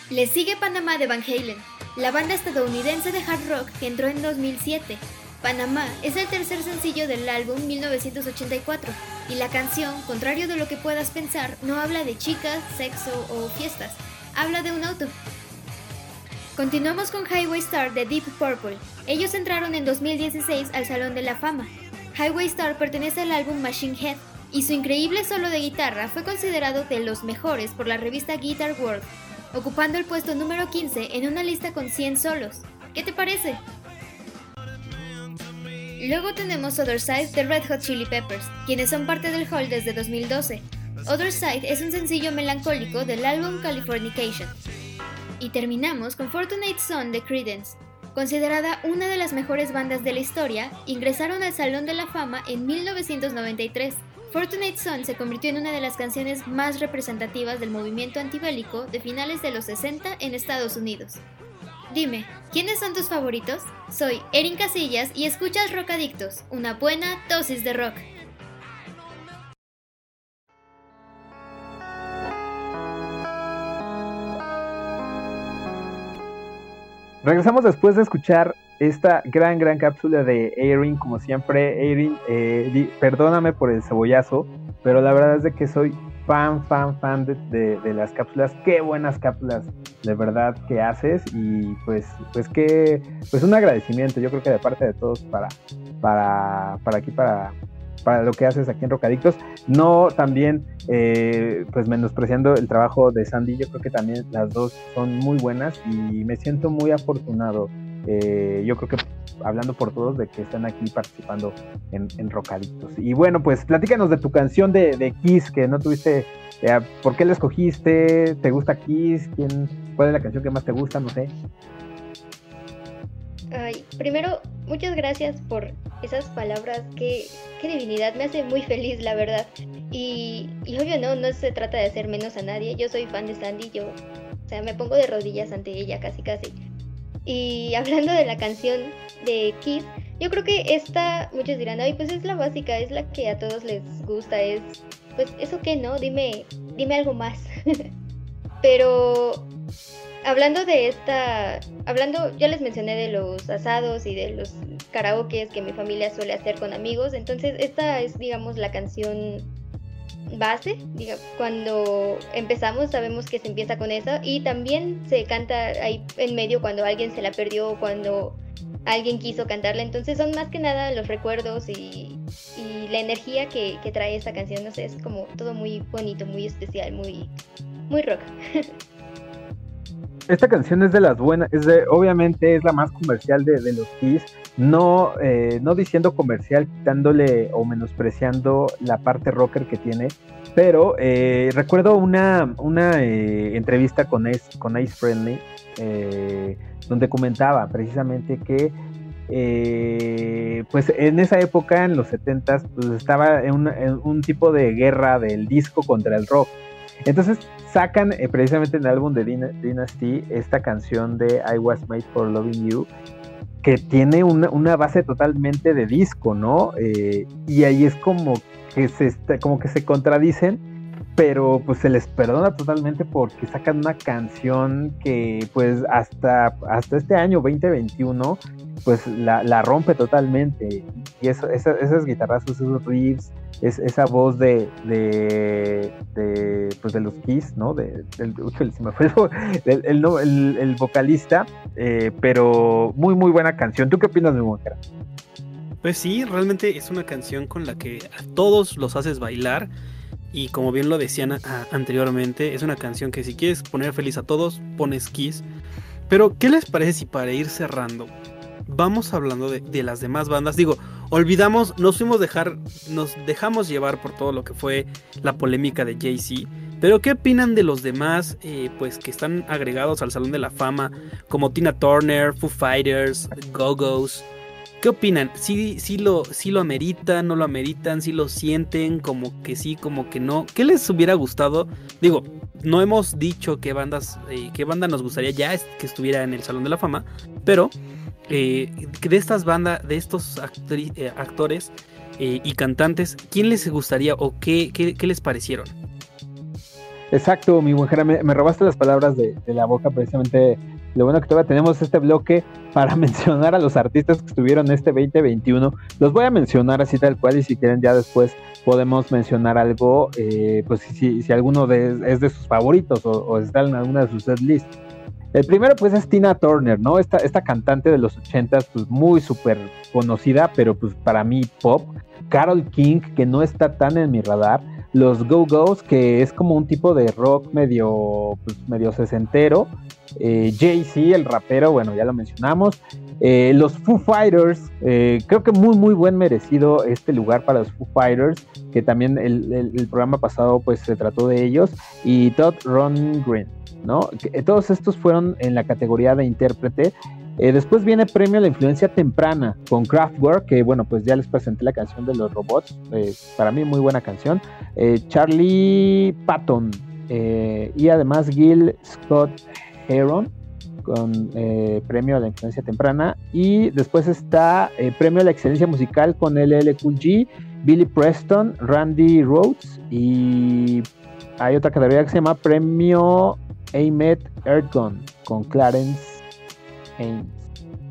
Le sigue Panamá de Van Halen, la banda estadounidense de hard rock que entró en 2007. Panamá es el tercer sencillo del álbum 1984 y la canción, contrario de lo que puedas pensar, no habla de chicas, sexo o fiestas, habla de un auto. Continuamos con Highway Star de Deep Purple. Ellos entraron en 2016 al Salón de la Fama. Highway Star pertenece al álbum Machine Head y su increíble solo de guitarra fue considerado de los mejores por la revista Guitar World, ocupando el puesto número 15 en una lista con 100 solos. ¿Qué te parece? Luego tenemos Other Side de Red Hot Chili Peppers, quienes son parte del Hall desde 2012. Other Side es un sencillo melancólico del álbum Californication. Y terminamos con Fortunate Son de Creedence. Considerada una de las mejores bandas de la historia, ingresaron al Salón de la Fama en 1993. Fortunate Son se convirtió en una de las canciones más representativas del movimiento antibélico de finales de los 60 en Estados Unidos. Dime, ¿quiénes son tus favoritos? Soy Erin Casillas y escuchas Rock Adictos, una buena dosis de rock. Regresamos después de escuchar esta gran, gran cápsula de Erin, como siempre. Erin, eh, perdóname por el cebollazo, pero la verdad es de que soy fan, fan, fan de, de- de las cápsulas. Qué buenas cápsulas de verdad que haces y pues pues que pues un agradecimiento yo creo que de parte de todos para para para aquí para para lo que haces aquí en Rocadictos no también eh, pues menospreciando el trabajo de Sandy yo creo que también las dos son muy buenas y me siento muy afortunado eh, yo creo que hablando por todos de que están aquí participando en, en Rocadictos y bueno pues platícanos de tu canción de, Kiss que no tuviste eh, ¿Por qué la escogiste? ¿Te gusta Kiss? ¿Quién, ¿Cuál es la canción que más te gusta? No sé. Ay, primero, muchas gracias por esas palabras. Qué, qué divinidad, me hace muy feliz, la verdad. Y, y obvio, no, no se trata de hacer menos a nadie. Yo soy fan de Sandy, yo, o sea, me pongo de rodillas ante ella, casi, casi. Y hablando de la canción de Kiss, yo creo que esta, muchos dirán, ay, pues es la básica, es la que a todos les gusta, es, pues, ¿eso qué, no? Dime, dime algo más. [laughs] Pero hablando de esta, hablando, ya les mencioné de los asados y de los karaokes que mi familia suele hacer con amigos, entonces esta es, digamos, la canción base, cuando empezamos sabemos que se empieza con eso y también se canta ahí en medio cuando alguien se la perdió, cuando alguien quiso cantarla, entonces son más que nada los recuerdos y, la energía que, que trae esa canción, no sé, es como todo muy bonito, muy especial, muy, muy rock. [laughs] Esta canción es de las buenas, es de, obviamente es la más comercial de, los Kiss, no, eh, no diciendo comercial, quitándole o menospreciando la parte rocker que tiene, pero eh, recuerdo una, una eh, entrevista con Ace, Friendly, eh, donde comentaba precisamente que eh, pues en esa época, en los 70s, pues estaba en un tipo de guerra del disco contra el rock. Entonces sacan eh, precisamente en el álbum de Dyna- Dynasty esta canción de I Was Made for Loving You, que tiene una, una base totalmente de disco, ¿no? Eh, y ahí es como que se está- como que se contradicen, pero pues se les perdona totalmente porque sacan una canción que pues hasta, hasta este año 2021 pues la, rompe totalmente y eso, esa- esas guitarrazos, esos riffs, es, esa voz de, de, pues de los Kiss, ¿no? De, del, me fue el, el- el vocalista, eh, pero muy, muy buena canción. ¿Tú qué opinas de mujer? Pues sí, realmente es una canción con la que a todos los haces bailar. Y como bien lo decían anteriormente, es una canción que si quieres poner feliz a todos, pones Kiss. Pero, ¿qué les parece si para ir cerrando, vamos hablando de, de las demás bandas? Digo, olvidamos, nos fuimos dejar, nos dejamos llevar por todo lo que fue la polémica de Jay-Z. Pero, ¿qué opinan de los demás, eh, pues, que están agregados al Salón de la Fama, como Tina Turner, Foo Fighters, Go-Go's? ¿Qué opinan? ¿Sí, sí, lo, ¿Sí lo ameritan, no lo ameritan? ¿Sí lo sienten? Como que sí, como que no. ¿Qué les hubiera gustado? Digo, no hemos dicho qué bandas, eh, qué banda nos gustaría ya que estuviera en el Salón de la Fama, pero eh, de estas bandas, de estos eh, actores y cantantes, ¿quién les gustaría o qué, qué, qué les parecieron? Exacto, mi mujer, me, me robaste las palabras de, de la boca, precisamente. Lo bueno que todavía tenemos este bloque para [laughs] mencionar a los artistas que estuvieron este 2021. Los voy a mencionar así tal cual y si quieren ya después podemos mencionar algo, eh, pues si, si alguno de, es de sus favoritos o, o está en alguna de sus set list. El primero pues es Tina Turner, ¿no? Esta, esta cantante de los 80s, pues muy súper conocida, pero pues para mí pop. Carol King, que no está tan en mi radar los Go-Go's, que es como un tipo de rock medio, pues, medio sesentero. Eh, Jay-Z, el rapero, bueno, ya lo mencionamos. Eh, los Foo Fighters, eh, creo que muy, muy buen merecido este lugar para los Foo Fighters, que también el, el- programa pasado pues se trató de ellos. Y Todd Rundgren, ¿no? Que, eh, todos estos fueron en la categoría de intérprete. Eh, después viene premio a la influencia temprana con Kraftwerk, que bueno, pues ya les presenté la canción de los robots, eh, para mí muy buena canción. Eh, Charlie Patton y además Gil Scott Heron con premio a la influencia temprana. Y después está premio a la excelencia musical con LL Cool G, Billy Preston, Randy Rhodes y hay otra categoría que se llama premio Ahmed Erdogan con Clarence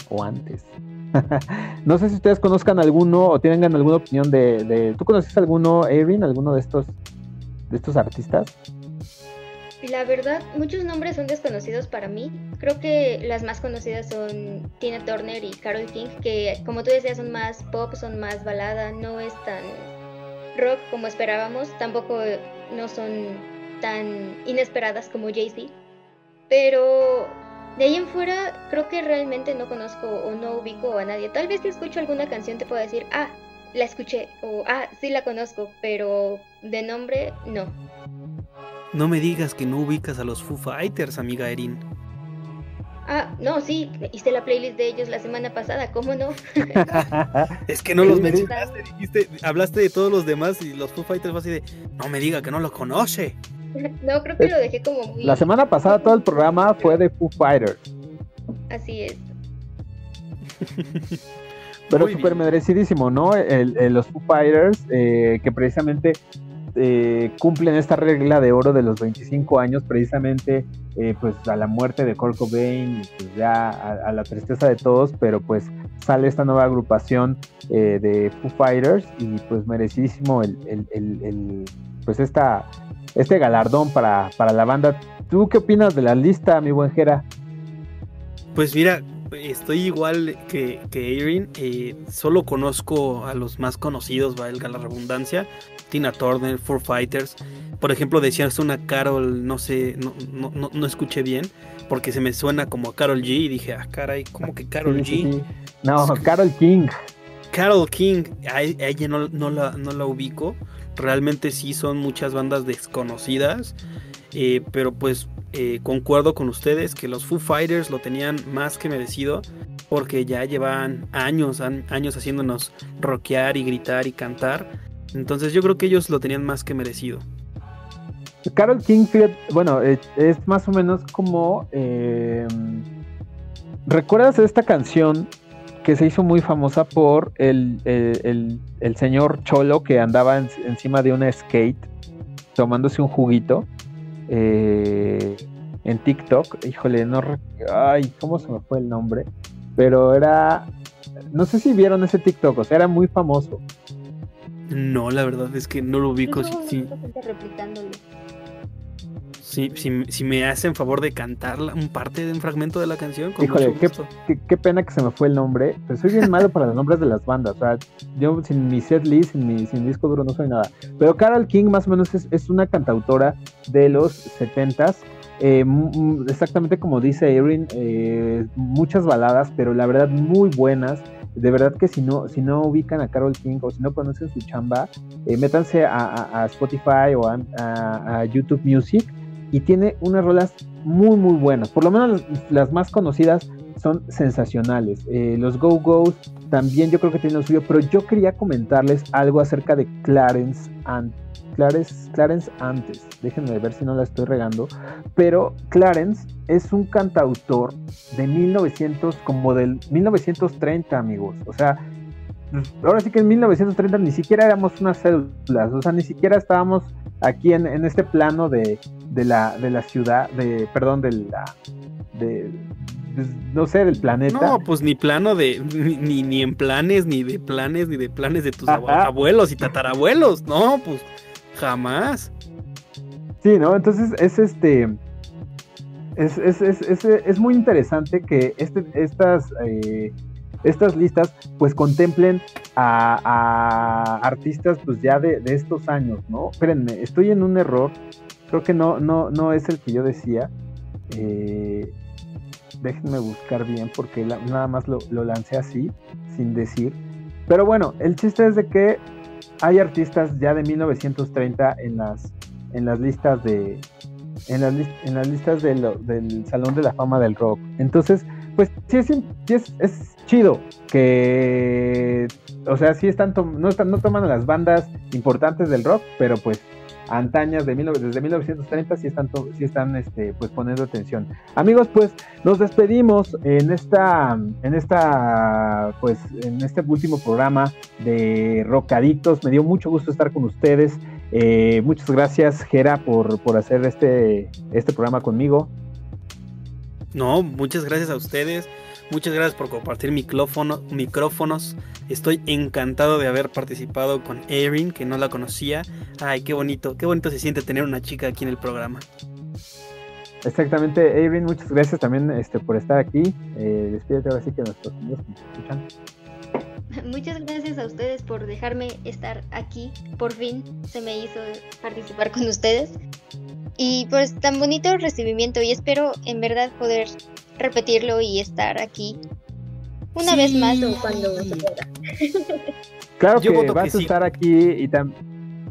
O antes. [laughs] no sé si ustedes conozcan alguno o tengan alguna opinión de, de- ¿tú conoces alguno, Erin, alguno de estos de estos artistas? La verdad, muchos nombres son desconocidos para mí. Creo que las más conocidas son Tina Turner y Carol King, que como tú decías son más pop, son más balada, no es tan rock como esperábamos, tampoco no son tan inesperadas como Jay-Z. Pero de ahí en fuera creo que realmente no conozco o no ubico a nadie. Tal vez si escucho alguna canción te puedo decir, ah, la escuché o ah, sí la conozco, pero de nombre no. No me digas que no ubicas a los Foo Fighters, amiga Erin. Ah, no, sí, hice la playlist de ellos la semana pasada, ¿cómo no? [laughs] Es que no los mencionaste, dijiste, hablaste de todos los demás y los Foo Fighters fue así de, no me diga que no los conoce. [laughs] no, creo que lo dejé como muy... La semana pasada todo el programa fue de Foo Fighters. Así es. Pero súper merecidísimo, ¿no? El- el- los Foo Fighters, eh, que precisamente eh, cumplen esta regla de oro de los 25 años, precisamente eh, pues a la muerte de Kurt Cobain y pues ya a, a la tristeza de todos, pero pues sale esta nueva agrupación eh, de Foo Fighters y pues merecidísimo el, el- el- el, pues esta, este galardón para, para la banda. ¿Tú qué opinas de la lista, mi buen Jera? Pues mira, estoy igual que, que Erin, eh, solo conozco a los más conocidos, valga la redundancia, Tina Turner, Foo Fighters. Por ejemplo, decías una Carol, no sé, no, no, no, no escuché bien, porque se me suena como a Carol G y dije, ah, caray, ¿cómo que Carol Sí, G? sí. No, Carol King. Carol King, a a ella no, no la, no la ubico. Realmente sí son muchas bandas desconocidas. eh, pero pues eh, concuerdo con ustedes que los Foo Fighters lo tenían más que merecido. Porque ya llevan años, an- años haciéndonos rockear y gritar y cantar. Entonces yo creo que ellos lo tenían más que merecido. Carol King, bueno, eh, es más o menos como. ¿Recuerdas esta canción que se hizo muy famosa por el, el- el- el señor Cholo que andaba en- encima de una skate tomándose un juguito eh, en TikTok? Híjole, no. Ay, ¿cómo se me fue el nombre? Pero era. No sé si vieron ese TikTok, o sea, era muy famoso. No, la verdad es que no lo ubico. Gente replicándolo. Si, si- si me hacen favor de cantar un parte de un fragmento de la canción, con Híjole, mucho qué, gusto. qué- qué pena que se me fue el nombre. Pero soy bien malo para los nombres de las bandas. O sea, yo sin mi set list, sin mi sin disco duro, no soy nada. Pero Carol King, más o menos, es, es una cantautora de los 70s. eh, exactamente como dice Erin, eh, muchas baladas, pero la verdad muy buenas. De verdad que si no, si no ubican a Carol King o si no conocen su chamba, eh, métanse a, a- a Spotify o a- a YouTube Music y tiene unas rolas muy muy buenas. Por lo menos las, más conocidas son sensacionales. Eh, los Go Go's también yo creo que tienen suyo, pero yo quería comentarles algo acerca de Clarence and Clarence, antes. Déjenme ver si no la estoy regando. Pero Clarence es un cantautor de 1900, como del 1930, amigos. O sea, ahora sí que en 1930 ni siquiera éramos unas células, o sea, ni siquiera estábamos aquí en este plano de, de la, de la ciudad, de, perdón, de la, de, pues, no sé, del planeta. No, pues ni plano de, ni, ni, en planes, ni de planes, ni de planes de tus Ajá. abuelos y tatarabuelos. No, pues jamás. Sí, ¿no? Entonces es este. Es, es, es, es, es muy interesante que este, estas, eh, estas listas pues contemplen a, a artistas pues ya de, de estos años, ¿no? Espérenme, estoy en un error. Creo que no, no, no es el que yo decía. Eh, déjenme buscar bien porque nada más lo, lo lancé así, sin decir. Pero bueno, el chiste es de que hay artistas ya de 1930 en las, en las listas de en las, en las listas del Salón de la Fama del Rock. Entonces, pues sí es, sí es, es chido que, o sea, sí están, no, están, no toman a las bandas importantes del rock, pero pues antañas de 19 desde 1930 sí están, sí están este, pues poniendo atención. Amigos, pues nos despedimos en esta, en esta, pues en este último programa de Rockadictos. Me dio mucho gusto estar con ustedes. Eh, muchas gracias, Gera, por, por hacer este, este programa conmigo. No, muchas gracias a ustedes. Muchas gracias por compartir micrófono, micrófonos. Estoy encantado de haber participado con Erin, que no la conocía. Ay, qué bonito, qué bonito se siente tener una chica aquí en el programa. Exactamente, Erin, muchas gracias también este, por estar aquí. Eh, despídete ahora sí que nuestros amigos nos escuchan. [laughs] Muchas gracias a ustedes por dejarme estar aquí. Por fin se me hizo participar con ustedes. Y pues tan bonito recibimiento y espero en verdad poder repetirlo y estar aquí una vez más o cuando se pueda. [laughs] Claro Yo que vas que a sí. estar aquí y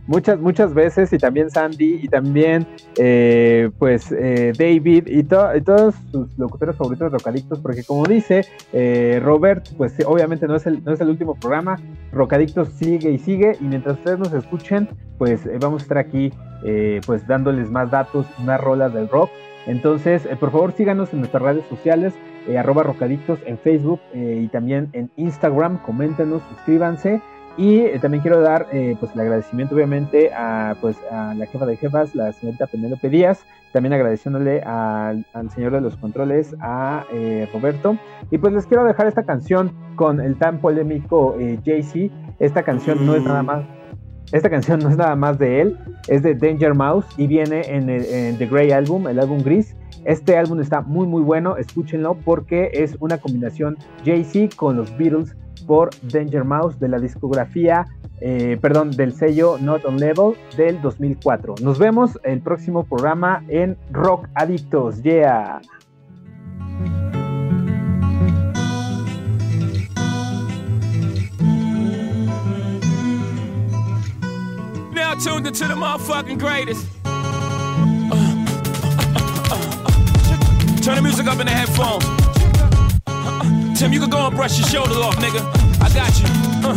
muchas muchas veces y también Sandy y también eh, pues eh, David y, to- y todos sus locutores favoritos de Rocadictos porque como dice eh, Robert pues sí, obviamente no es el no es el último programa Rocadictos sigue y sigue y mientras ustedes nos escuchen pues eh, vamos a estar aquí eh, pues dándoles más datos más rolas del rock entonces eh, por favor síganos en nuestras redes sociales eh, arroba rocadictos en Facebook y también en Instagram coméntenos suscríbanse y también quiero dar pues el agradecimiento obviamente a pues a la jefa de jefas, la señorita Penélope Díaz, también agradeciéndole al, al señor de los controles, a Roberto. Y pues les quiero dejar esta canción con el tan polémico Jay-Z. Esta canción no es nada más. Esta canción no es nada más de él, es de Danger Mouse y viene en, el- The Grey Album, el álbum gris. Este álbum está muy muy bueno, escúchenlo porque es una combinación Jay-Z con los Beatles por Danger Mouse de la discografía, eh, perdón, del sello Not On Level del 2004. Nos vemos el próximo programa en Rock Adictos. Yeah. Tuned into the motherfucking greatest. Turn the music up in the headphones. Tim, you can go and brush your shoulders off, nigga. I got you. Uh,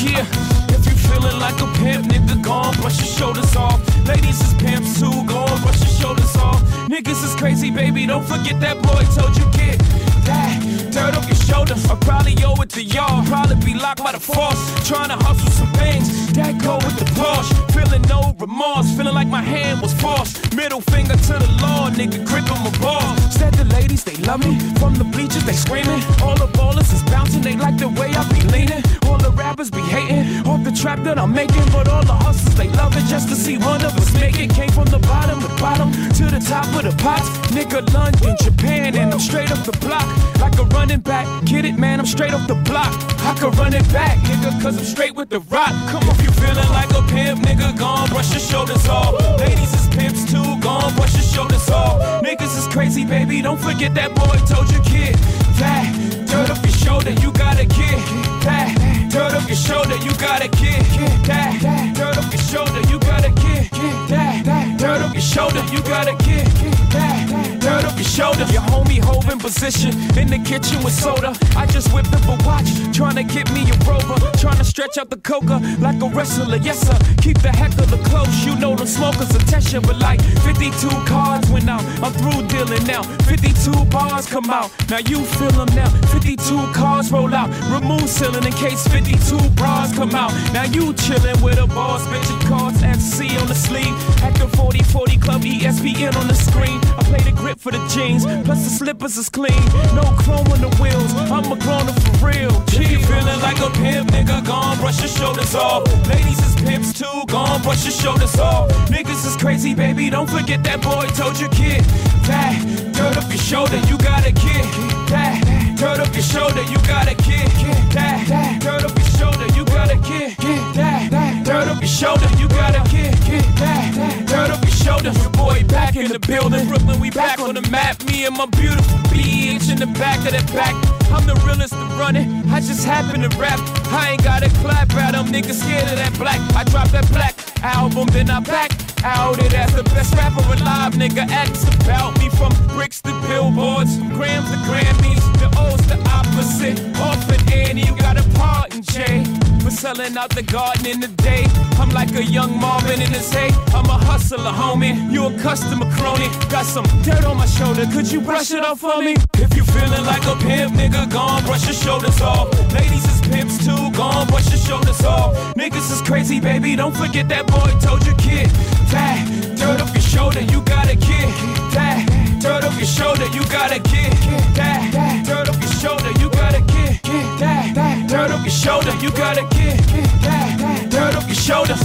yeah. If you feeling like a pimp, nigga, go and brush your shoulders off. Ladies is pimps too, go and brush your shoulders off. Niggas is crazy, baby. Don't forget that boy told you get that dirt off your shoulders. I probably owe it to y'all. Probably be locked by the force. Trying to hustle some things that go with the Porsche. Feeling no remorse. Feeling like my hand was forced. Middle finger to the law, nigga. Grip on my ball. Said the ladies, they love me. From the bleachers, they screaming. All the ballers is bouncing. They like the way I be leaning. All the rappers be hating. Off the trap that I'm making. But all the hustlers, they love it just to see one of us make it. Came from the bottom, the bottom to the top of the pots. Nigga, London, Japan, and I'm straight up the block. Like a running back. Get it, man, I'm straight off the block. I could run it back, nigga, cause I'm straight with the rock. Come on, if you feeling like a pimp, nigga, gone, brush your shoulders off. Ladies is pimps too, gone, brush your shoulders off. Niggas is crazy, baby, don't forget that boy told you, kid. That dirt off your shoulder, you gotta get. That dirt off your shoulder, you gotta get. That dirt off your shoulder, you gotta get. That dirt off your shoulder, you gotta get. That off your shoulder. Your homie hove in position in the kitchen with soda. I just whipped up a watch, trying to get me a rover. Trying to stretch out the coca like a wrestler, yes sir. Keep the heck of the close, you know the smokers test. But like 52 cards went out, I'm through dealing now. 52 bars come out, now you feel them now. 52 cars roll out, remove ceiling in case 52 bras come out. Now you chillin' with a boss, bitch, and cards FC on the sleeve. At the 40 40 Club ESPN on the screen. I play the grip for the jeans, plus the slippers is clean. No chrome on the wheels, I'm a grown for real. If you feeling like a pimp, nigga, gone, brush your shoulders off. Ladies is pimps too, gone, brush your shoulders off. Niggas is crazy, baby, don't forget that boy told you, kid. That dirt up your shoulder, you gotta get. That dirt up your shoulder, you gotta get. That dirt up your shoulder, you gotta get. That dirt up your shoulder, you gotta get. That dirt up your shoulder. Your boy back in the building. Brooklyn, we back on the map. Me and my beautiful bitch in the back of that back. I'm the realest to. I just happen to rap. I ain't gotta clap at them. Niggas scared of that black. I dropped that black album, then I back out it as the best rapper alive. Nigga, acts about me from bricks to billboards, from grams to Grammys. The O's the opposite. Off at Annie, you got a part in Jay. We're selling out the garden in the day. I'm like a young Marvin in his hay. I'm a hustler, homie. You a customer crony. Got some dirt on my shoulder. Could you brush it off for me? If you feeling like a pimp, nigga, gone, brush your shoulders off. Ladies is pimps too, gone, brush your shoulders off. Niggas is crazy, baby. Don't forget that boy told you, kid. That Turn off your shoulder, you gotta get that. Turn off your shoulder, you gotta get that. Turn off your shoulder, you gotta get that. Turn off your shoulder, you gotta get that. Turn off your shoulders.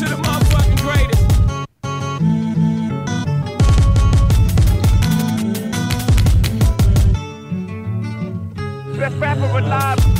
The motherfucking greatest. Best rapper alive.